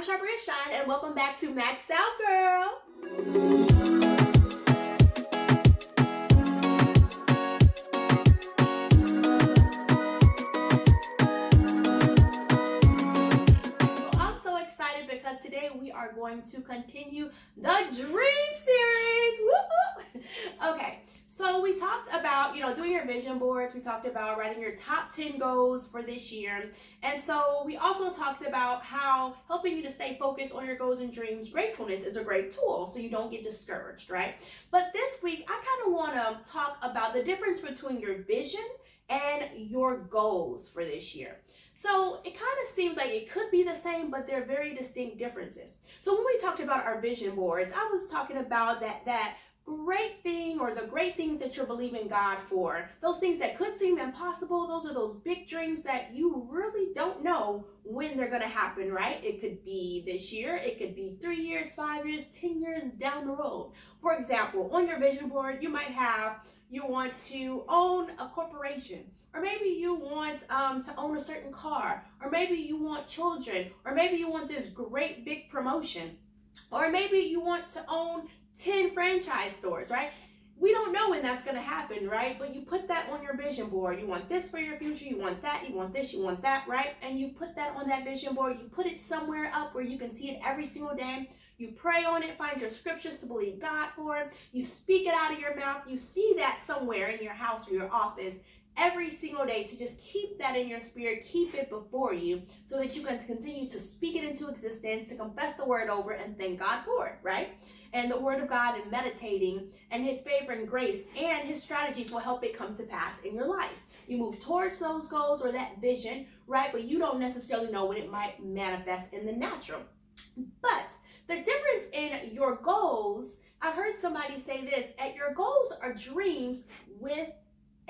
I'm Sharpria Shine, and welcome back to Max Out Girl. I'm so excited because today we are going to continue the Dream Series. Woo-hoo. Okay, so we talked about, you know, doing your vision boards. We talked about writing your top 10 goals for this year. And so we also talked about how helping you to stay focused on your goals and dreams, gratefulness is a great tool so you don't get discouraged, right? But this week, I kind of want to talk about the difference between your vision and your goals for this year. So it kind of seems like it could be the same, but they're very distinct differences. So when we talked about our vision boards, I was talking about that that great thing or the great things that you're believing God for. Those things that could seem impossible, those are those big dreams that you really don't know when they're going to happen, right? It could be this year, it could be three years, five years, 10 years down the road. For example, on your vision board, you might have you want to own a corporation, or maybe you want um, to own a certain car, or maybe you want children, or maybe you want this great big promotion, or maybe you want to own 10 franchise stores, right? We don't know when that's going to happen, right? But you put that on your vision board. You want this for your future, you want that, you want this, you want that, right? And you put that on that vision board. You put it somewhere up where you can see it every single day. You pray on it, find your scriptures to believe God for. You speak it out of your mouth. You see that somewhere in your house or your office every single day to just keep that in your spirit, keep it before you so that you can continue to speak it into existence, to confess the word over and thank God for it, right? And the word of God and meditating and his favor and grace and his strategies will help it come to pass in your life. You move towards those goals or that vision, right? But you don't necessarily know when it might manifest in the natural. But the difference in your goals, I've heard somebody say this, at your goals are dreams with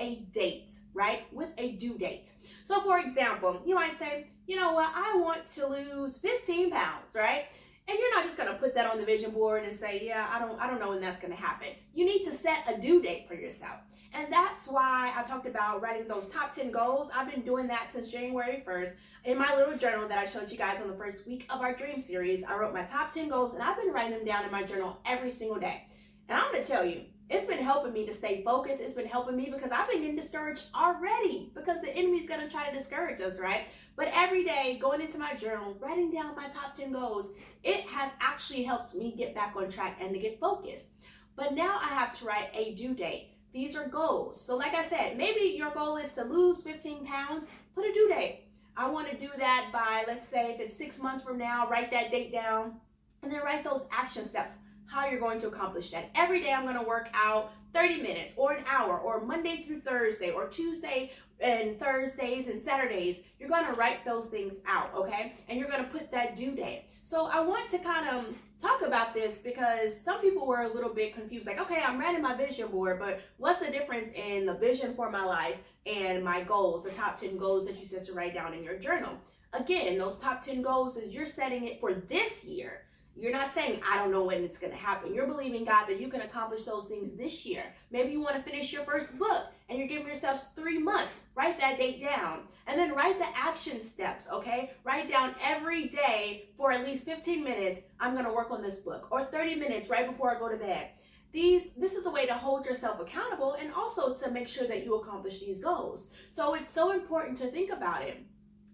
a date, right? With a due date. So for example, you might say, you know what, I want to lose 15 pounds, right? And you're not just gonna put that on the vision board and say, yeah, I don't, I don't know when that's gonna happen. You need to set a due date for yourself. And that's why I talked about writing those top 10 goals. I've been doing that since January 1st. In my little journal that I showed you guys on the first week of our dream series, I wrote my top 10 goals and I've been writing them down in my journal every single day. And I'm gonna tell you, it's been helping me to stay focused. It's been helping me because I've been getting discouraged already because the enemy's going to try to discourage us, right? But every day, going into my journal, writing down my top 10 goals, it has actually helped me get back on track and to get focused. But now I have to write a due date. These are goals. So, like I said, maybe your goal is to lose 15 pounds, put a due date. I want to do that by, let's say, if it's six months from now, write that date down and then write those action steps how you're going to accomplish that. Every day I'm going to work out 30 minutes or an hour or Monday through Thursday or Tuesday and Thursdays and Saturdays. You're going to write those things out, okay? And you're going to put that due date. So I want to kind of talk about this because some people were a little bit confused like, okay, I'm writing my vision board, but what's the difference in the vision for my life and my goals, the top 10 goals that you said to write down in your journal? Again, those top 10 goals is you're setting it for this year you're not saying, I don't know when it's going to happen. You're believing God that you can accomplish those things this year. Maybe you want to finish your first book and you're giving yourself three months. Write that date down. And then write the action steps, okay? Write down every day for at least 15 minutes, I'm going to work on this book, or 30 minutes right before I go to bed. These, this is a way to hold yourself accountable and also to make sure that you accomplish these goals. So it's so important to think about it.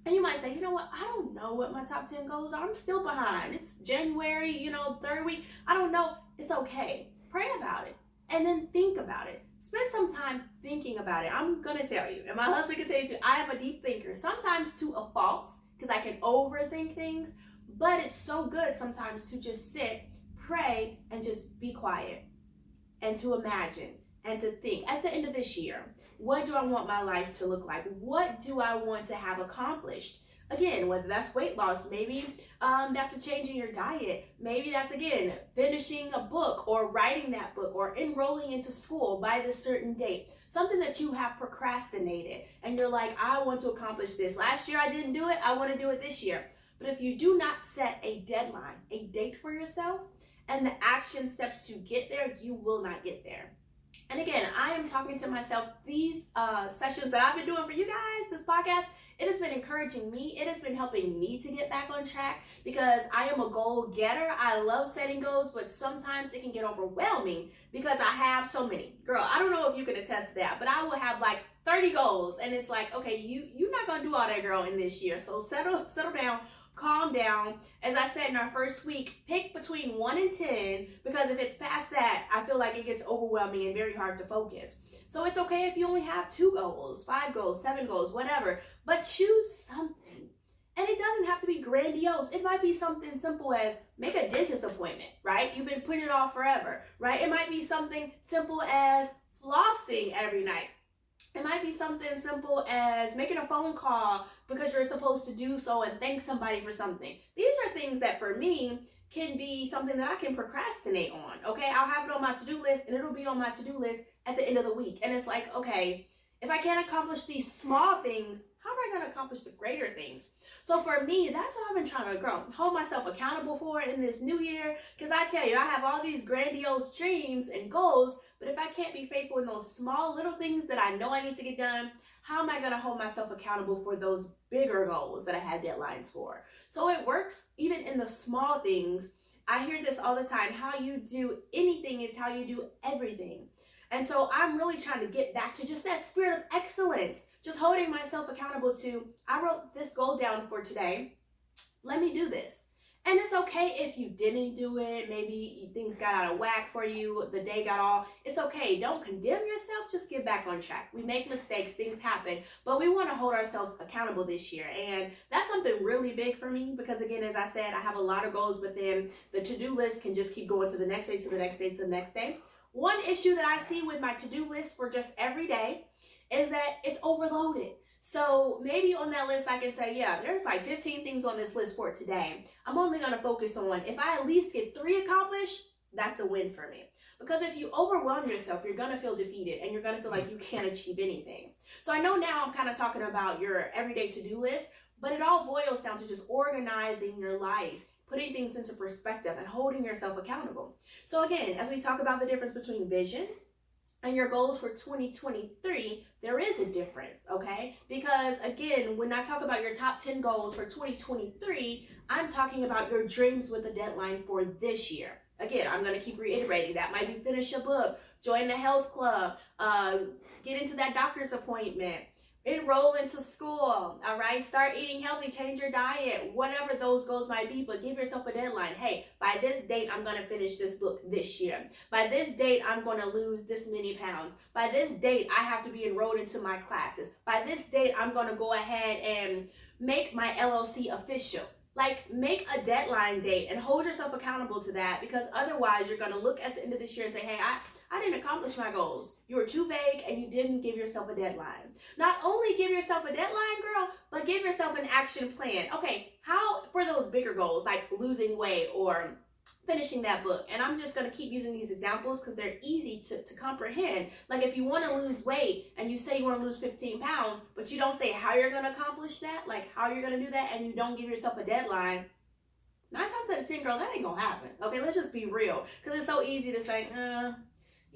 And you might say, you know what? I don't know what my top 10 goals are. I'm still behind. It's January, you know, third week. I don't know. It's okay. Pray about it and then think about it. Spend some time thinking about it. I'm going to tell you, and my husband can tell you, I am a deep thinker, sometimes to a fault because I can overthink things, but it's so good sometimes to just sit, pray, and just be quiet and to imagine and to think at the end of this year, what do I want my life to look like? What do I want to have accomplished? Again, whether that's weight loss, maybe um, that's a change in your diet. Maybe that's again finishing a book or writing that book or enrolling into school by this certain date. Something that you have procrastinated and you're like, I want to accomplish this. Last year I didn't do it, I want to do it this year. But if you do not set a deadline, a date for yourself, and the action steps to get there, you will not get there. And again, I am talking to myself. These uh, sessions that I've been doing for you guys, this podcast, it has been encouraging me. It has been helping me to get back on track because I am a goal getter. I love setting goals, but sometimes it can get overwhelming because I have so many. Girl, I don't know if you can attest to that, but I will have like 30 goals and it's like, okay, you you're not to do all that girl in this year. So settle settle down calm down. As I said in our first week, pick between one and 10 because if it's past that, I feel like it gets overwhelming and very hard to focus. So it's okay if you only have two goals, five goals, seven goals, whatever, but choose something. And it doesn't have to be grandiose. It might be something simple as make a dentist appointment, right? You've been putting it off forever, right? It might be something simple as flossing every night. It might be something simple as making a phone call because you're supposed to do so and thank somebody for something. These are things that for me can be something that I can procrastinate on. Okay, I'll have it on my to do list and it'll be on my to do list at the end of the week. And it's like, okay, if I can't accomplish these small things, how am I going to accomplish the greater things? So for me, that's what I've been trying to grow, hold myself accountable for in this new year. Because I tell you, I have all these grandiose dreams and goals, but if I can't be faithful in those small little things that I know I need to get done, how am I going to hold myself accountable for those bigger goals that I have deadlines for? So it works even in the small things. I hear this all the time. How you do anything is how you do everything. And so I'm really trying to get back to just that spirit of excellence, just holding myself accountable to, I wrote this goal down for today. Let me do this. And it's okay if you didn't do it. Maybe things got out of whack for you. The day got all. It's okay. Don't condemn yourself. Just get back on track. We make mistakes. Things happen. But we want to hold ourselves accountable this year. And that's something really big for me because, again, as I said, I have a lot of goals within the to do list, can just keep going to the next day, to the next day, to the next day. One issue that I see with my to do list for just every day is that it's overloaded. So maybe on that list, I can say, yeah, there's like 15 things on this list for today. I'm only going to focus on if I at least get three accomplished, that's a win for me. Because if you overwhelm yourself, you're going to feel defeated and you're going to feel like you can't achieve anything. So I know now I'm kind of talking about your everyday to do list, but it all boils down to just organizing your life, putting things into perspective, and holding yourself accountable. So again, as we talk about the difference between vision, and your goals for 2023, there is a difference, okay? Because again, when I talk about your top 10 goals for 2023, I'm talking about your dreams with a deadline for this year. Again, I'm to keep reiterating that. Might be finish a book, join the health club, uh, get into that doctor's appointment, enroll into school all right? Start eating healthy change your diet whatever those goals might be but give yourself a deadline. Hey by this date i'm going to finish this book this year. By this date i'm going to lose this many pounds. By this date i have to be enrolled into my classes. By this date i'm going to go ahead and make my llc official. Like make a deadline date and hold yourself accountable to that because otherwise you're going to look at the end of this year and say hey i I didn't accomplish my goals. You were too vague and you didn't give yourself a deadline. Not only give yourself a deadline, girl, but give yourself an action plan. Okay, how for those bigger goals like losing weight or finishing that book. And I'm just going to keep using these examples because they're easy to, to comprehend. Like if you want to lose weight and you say you want to lose 15 pounds, but you don't say how you're going to accomplish that, like how you're going to do that, and you don't give yourself a deadline, nine times out of 10, girl, that ain't to happen. Okay, let's just be real because it's so easy to say, uh,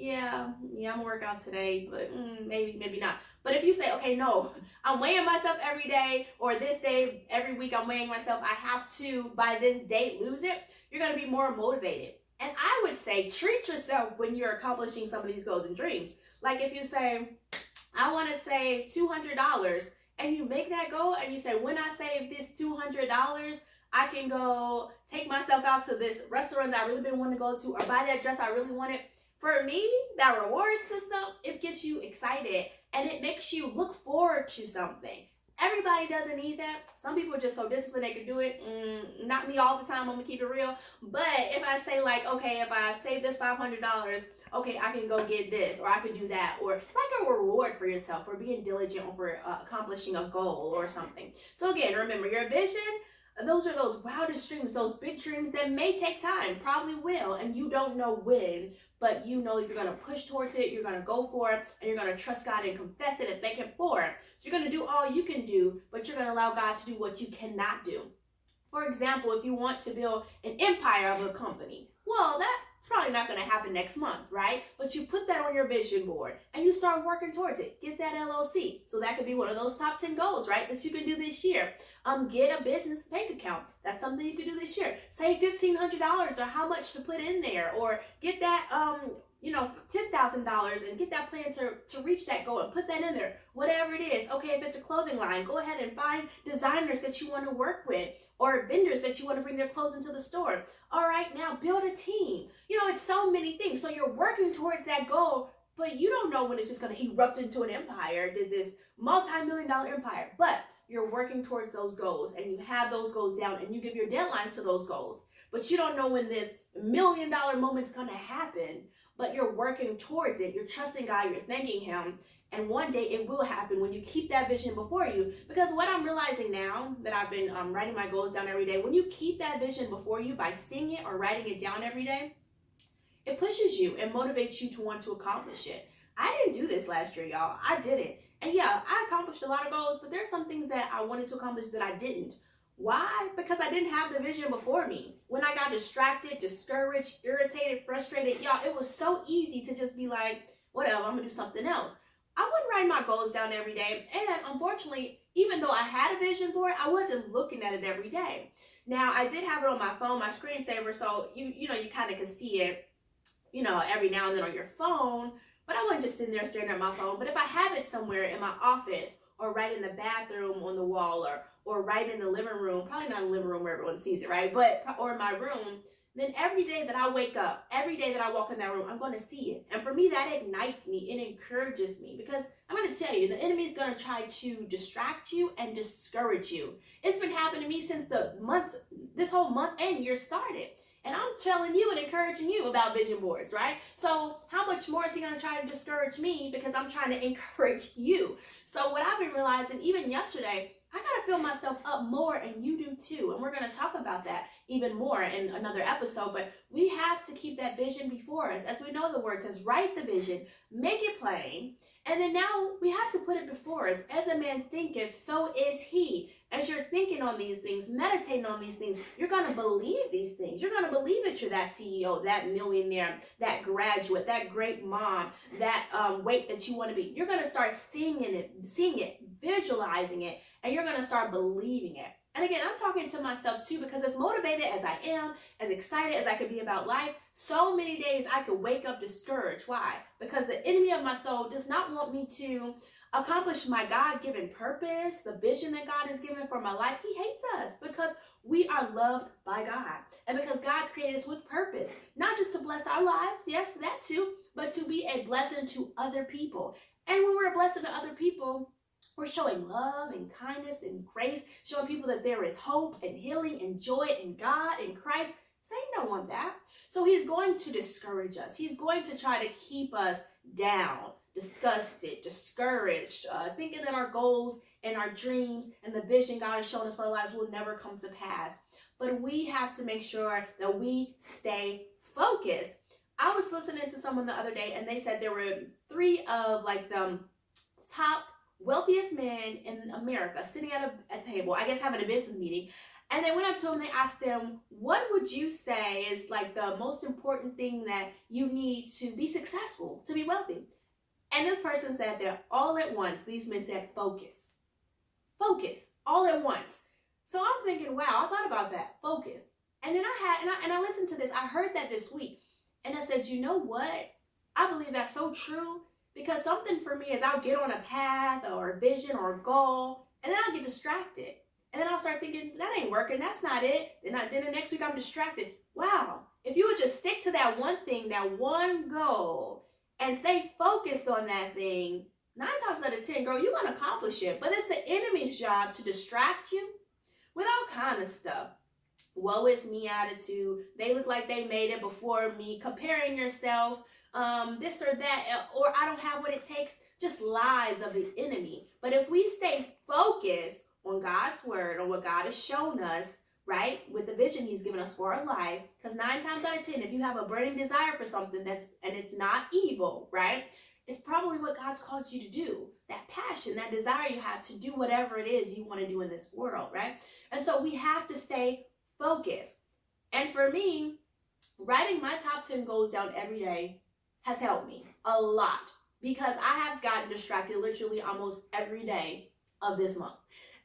yeah, yeah, I'm gonna work out today, but mm, maybe, maybe not. But if you say, okay, no, I'm weighing myself every day, or this day, every week, I'm weighing myself, I have to, by this date, lose it, you're gonna be more motivated. And I would say, treat yourself when you're accomplishing some of these goals and dreams. Like if you say, I wanna save $200, and you make that goal, and you say, when I save this $200, I can go take myself out to this restaurant that I really been wanting to go to, or buy that dress I really wanted for me, that reward system, it gets you excited and it makes you look forward to something. Everybody doesn't need that. Some people are just so disciplined they can do it. Mm, not me all the time. I'm gonna keep it real. But if I say like, okay, if I save this five hundred dollars, okay, I can go get this, or I can do that, or it's like a reward for yourself for being diligent or for uh, accomplishing a goal or something. So again, remember your vision. Those are those wildest dreams, those big dreams that may take time, probably will, and you don't know when but you know you're going to push towards it, you're going to go for it, and you're going to trust God and confess it and thank Him for it. So you're going to do all you can do, but you're going to allow God to do what you cannot do. For example, if you want to build an empire of a company, well, that probably not going to happen next month, right? But you put that on your vision board and you start working towards it. Get that LLC. So that could be one of those top 10 goals, right? That you can do this year. Um, get a business bank account. That's something you can do this year. Save $1,500 or how much to put in there or get that, um, you know, $10,000 and get that plan to, to reach that goal and put that in there. Whatever it is. Okay, if it's a clothing line, go ahead and find designers that you want to work with or vendors that you want to bring their clothes into the store. All right, now build a team. You know, it's so many things. So you're working towards that goal, but you don't know when it's just going to erupt into an empire, this multi-million dollar empire. But you're working towards those goals and you have those goals down and you give your deadlines to those goals. But you don't know when this million dollar moment's going to happen but you're working towards it. You're trusting God, you're thanking Him. And one day it will happen when you keep that vision before you. Because what I'm realizing now that I've been um, writing my goals down every day, when you keep that vision before you by seeing it or writing it down every day, it pushes you and motivates you to want to accomplish it. I didn't do this last year, y'all. I didn't. And yeah, I accomplished a lot of goals, but there's some things that I wanted to accomplish that I didn't. Why? Because I didn't have the vision before me. When I got distracted, discouraged, irritated, frustrated, y'all, it was so easy to just be like, whatever, I'm gonna do something else. I wouldn't write my goals down every day. And unfortunately, even though I had a vision board, I wasn't looking at it every day. Now I did have it on my phone, my screensaver, so you you know you kind of could see it, you know, every now and then on your phone. But I wasn't just sitting there staring at my phone. But if I have it somewhere in my office or right in the bathroom on the wall or or right in the living room, probably not in the living room where everyone sees it, right? But or in my room, then every day that I wake up, every day that I walk in that room, I'm going to see it. And for me, that ignites me. It encourages me because I'm going to tell you, the enemy is going to try to distract you and discourage you. It's been happening to me since the month, this whole month and year started. And I'm telling you and encouraging you about vision boards, right? So, how much more is he going to try to discourage me because I'm trying to encourage you? So, what I've been realizing, even yesterday, I got to fill myself up more, and you do too. And we're going to talk about that even more in another episode. But we have to keep that vision before us. As we know, the word says, write the vision, make it plain. And then now we have to put it before us. As a man thinketh, so is he. As you're thinking on these things, meditating on these things, you're going to believe these things. You're going to believe that you're that CEO, that millionaire, that graduate, that great mom, that um, weight that you want to be. You're going to start seeing it, seeing it, visualizing it, and you're going to start believing it. And again, I'm talking to myself too because as motivated as I am, as excited as I could be about life, so many days I could wake up discouraged. Why? Because the enemy of my soul does not want me to accomplish my God given purpose, the vision that God has given for my life. He hates us because we are loved by God. And because God created us with purpose, not just to bless our lives, yes, that too, but to be a blessing to other people. And when we're a blessing to other people, we're showing love and kindness and grace, showing people that there is hope and healing and joy in God and Christ. Satan don't want that. So he's going to discourage us. He's going to try to keep us down, disgusted, discouraged, uh, thinking that our goals and our dreams and the vision God has shown us for our lives will never come to pass. But we have to make sure that we stay focused. I was listening to someone the other day and they said there were three of like the top wealthiest men in America sitting at a, a table, I guess having a business meeting. And they went up to him, and they asked him, What would you say is like the most important thing that you need to be successful, to be wealthy? And this person said that all at once, these men said, Focus. Focus, all at once. So I'm thinking, wow, I thought about that. Focus. And then I had, and I, and I listened to this, I heard that this week. And I said, You know what? I believe that's so true because something for me is I'll get on a path or a vision or a goal, and then I'll get distracted. And then I'll start thinking, that ain't working, that's not it. Then, I, then the next week I'm distracted. Wow, if you would just stick to that one thing, that one goal, and stay focused on that thing, nine times out of ten, girl, you're gonna accomplish it. But it's the enemy's job to distract you with all kind of stuff. Woe is me attitude. They look like they made it before me. Comparing yourself um, this or that, or I don't have what it takes, just lies of the enemy. But if we stay focused on God's word, on what God has shown us, right, with the vision He's given us for our life, because nine times out of ten, if you have a burning desire for something that's and it's not evil, right, it's probably what God's called you to do. That passion, that desire you have to do whatever it is you want to do in this world, right? And so we have to stay focused. And for me, writing my top 10 goals down every day has helped me a lot because I have gotten distracted literally almost every day of this month.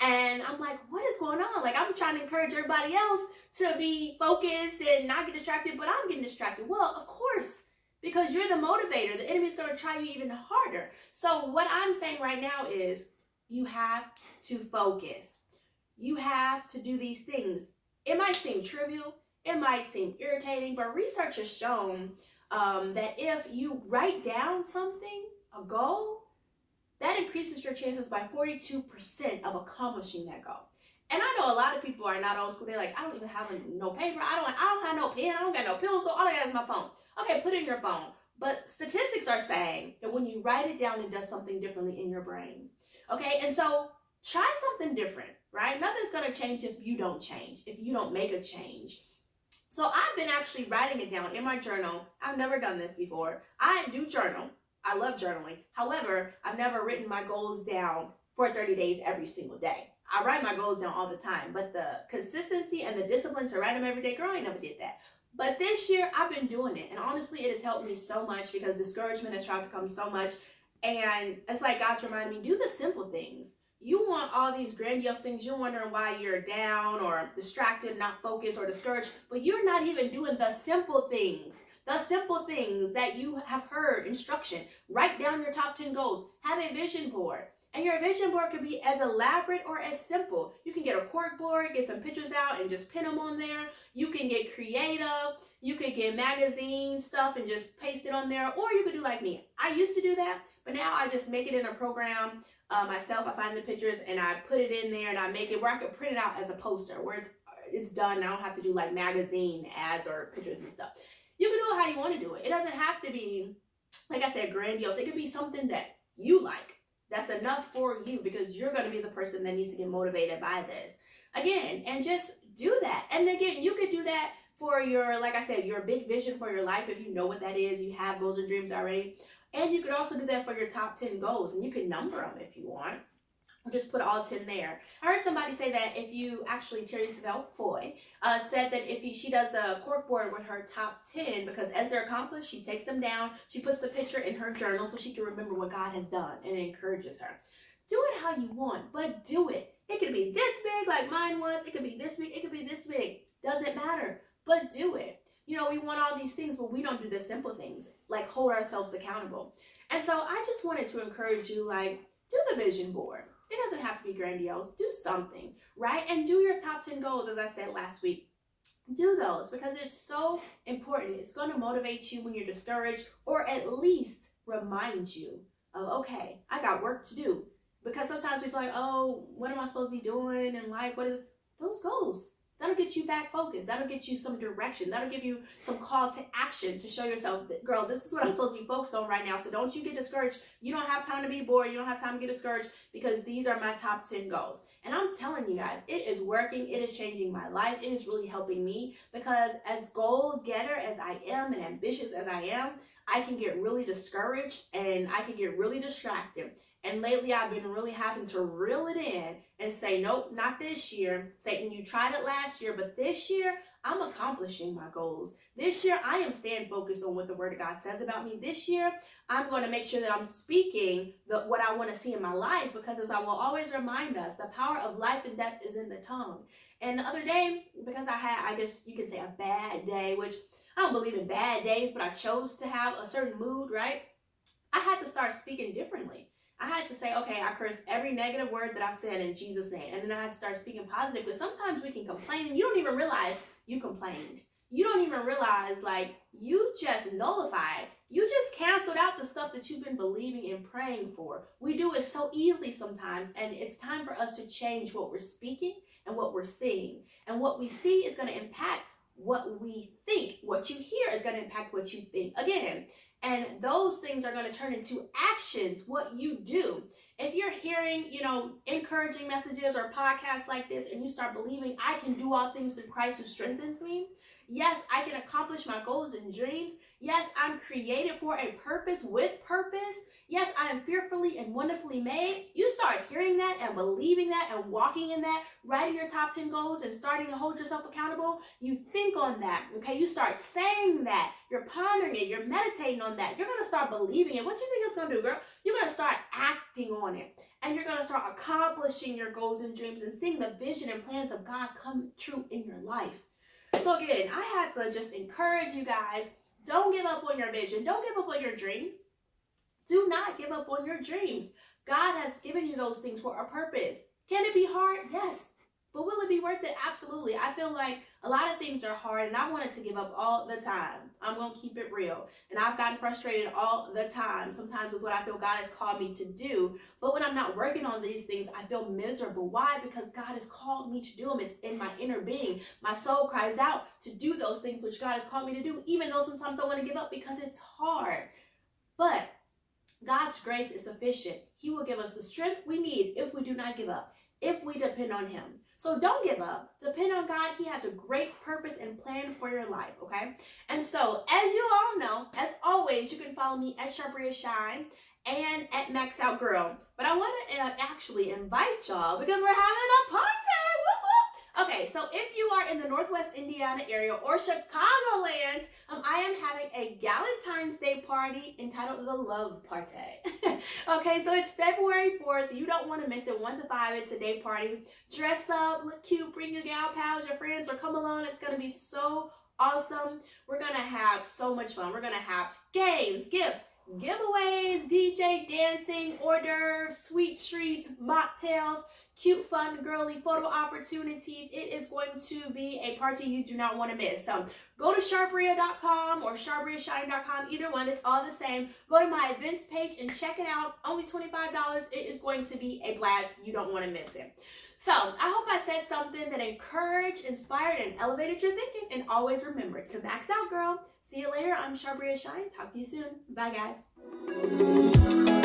And I'm like, what is going on? Like, I'm trying to encourage everybody else to be focused and not get distracted, but I'm getting distracted. Well, of course, because you're the motivator. The enemy's going to try you even harder. So, what I'm saying right now is you have to focus. You have to do these things. It might seem trivial, it might seem irritating, but research has shown um, that if you write down something, a goal, that increases your chances by 42% of accomplishing that goal. And I know a lot of people are not old school. They're like, I don't even have a, no paper. I don't. I don't have no pen. I don't got no pencil. All I got is my phone. Okay, put it in your phone. But statistics are saying that when you write it down, it does something differently in your brain. Okay, and so try something different, right? Nothing's gonna change if you don't change, if you don't make a change. So I've been actually writing it down in my journal. I've never done this before. I do journal. I love journaling. However, I've never written my goals down for 30 days every single day. I write my goals down all the time, but the consistency and the discipline to write them every day, girl, I never did that. But this year, I've been doing it. And honestly, it has helped me so much because discouragement has tried to come so much. And it's like God's reminding me do the simple things. You want all these grandiose things. You're wondering why you're down or distracted, not focused, or discouraged. But you're not even doing the simple things. The simple things that you have heard instruction. Write down your top 10 goals. Have a vision board. And your vision board could be as elaborate or as simple. You can get a cork board, get some pictures out, and just pin them on there. You can get creative. You could get magazine stuff and just paste it on there. Or you could do like me. I used to do that, but now I just make it in a program uh, myself. I find the pictures and I put it in there and I make it where I could print it out as a poster where it's, it's done. I don't have to do like magazine ads or pictures and stuff. You can do it how you want to do it. It doesn't have to be, like I said, grandiose. It could be something that you like that's enough for you because you're going to be the person that needs to get motivated by this. Again, and just do that. And again, you could do that for your, like I said, your big vision for your life if you know what that is, you have goals and dreams already. And you could also do that for your top 10 goals and you can number them if you want just put all 10 there. I heard somebody say that if you actually, Terry Savelle Foy uh, said that if she does the cork board with her top 10, because as they're accomplished, she takes them down, she puts the picture in her journal so she can remember what God has done and it encourages her. Do it how you want, but do it. It could be this big like mine was, it could be this big, it could be this big. Doesn't matter, but do it. You know, we want all these things, but we don't do the simple things, like hold ourselves accountable. And so I just wanted to encourage you, like, do the vision board it doesn't have to be grandiose. Do something, right? And do your top 10 goals, as I said last week. Do those because it's so important. It's going to motivate you when you're discouraged or at least remind you of, okay, I got work to do. Because sometimes we feel like, oh, what am I supposed to be doing in life? What is those goals? That'll get you back focused. That'll get you some direction. That'll give you some call to action to show yourself, girl, this is what I'm supposed to be focused on right now. So don't you get discouraged. You don't have time to be bored. You don't have time to get discouraged because these are my top 10 goals. And I'm telling you guys, it is working. It is changing my life. It is really helping me because as goal getter as I am and ambitious as I am, I can get really discouraged and I can get really distracted. And lately, I've been really having to reel it in and say, nope, not this year. Satan, you tried it last year, but this year, I'm accomplishing my goals. This year, I am staying focused on what the Word of God says about me. This year, I'm going to make sure that I'm speaking the, what I want to see in my life because, as I will always remind us, the power of life and death is in the tongue. And the other day, because I had, I guess you could say, a bad day, which I don't believe in bad days, but I chose to have a certain mood, right? I had to start speaking differently. I had to say, okay, I curse every negative word that I said in Jesus' name. And then I had to start speaking positive. But sometimes we can complain and you don't even realize you complained. You don't even realize, like, you just nullified. You just canceled out the stuff that you've been believing and praying for. We do it so easily sometimes. And it's time for us to change what we're speaking and what we're seeing. And what we see is going to impact what we think. What you hear is going to impact what you think. Again, and those things are going to turn into actions, what you do. If you're hearing, you know, encouraging messages or podcasts like this and you start believing I can do all things through Christ who strengthens me, yes, I can accomplish my goals and dreams. Yes, I'm created for a purpose with purpose. Yes, I am fearfully and wonderfully made. You start hearing that and believing that and walking in that, writing your top 10 goals and starting to hold yourself accountable. You think on that, okay? You start saying that. You're pondering it. You're meditating on that. You're going to start believing it. What you think it's going to do, girl? You're going to start acting on it. And you're going to start accomplishing your goals and dreams and seeing the vision and plans of God come true in your life. So again, I had to just encourage you guys don't give up on your vision. Don't give up on your dreams. Do not give up on your dreams. God has given you those things for a purpose. Can it be hard? Yes. But will it be worth it? Absolutely. I feel like a lot of things are hard and I wanted to give up all the time. I'm going to keep it real. And I've gotten frustrated all the time, sometimes with what I feel God has called me to do. But when I'm not working on these things, I feel miserable. Why? Because God has called me to do them. It's in my inner being. My soul cries out to do those things which God has called me to do, even though sometimes I want to give up because it's hard. But God's grace is sufficient. He will give us the strength we need if we do not give up, if we depend on Him. So don't give up. Depend on God. He has a great purpose and plan for your life, okay? And so, as you all know, as always, you can follow me at Sharpria Shine and at Max Out Girl. But I want to uh, actually invite y'all because we're having a party. Okay, so if you are in the Northwest Indiana area or Chicagoland, um, I am having a Valentine's Day party entitled The Love Party. okay, so it's February 4th. You don't want to miss it. 1 to 5, it's a day party. Dress up, look cute, bring your gal pals, your friends, or come along. It's going to be so awesome. We're going to have so much fun. We're going to have games, gifts, giveaways, DJ dancing, hors d'oeuvres, sweet treats, mocktails cute, fun, girly photo opportunities. It is going to be a party you do not want to miss. So go to sharpria.com or sharpriashine.com, either one, it's all the same. Go to my events page and check it out. Only $25. It is going to be a blast. You don't want to miss it. So I hope I said something that encouraged, inspired, and elevated your thinking. And always remember to max out, girl. See you later. I'm Sharpria Shine. Talk to you soon. Bye, guys.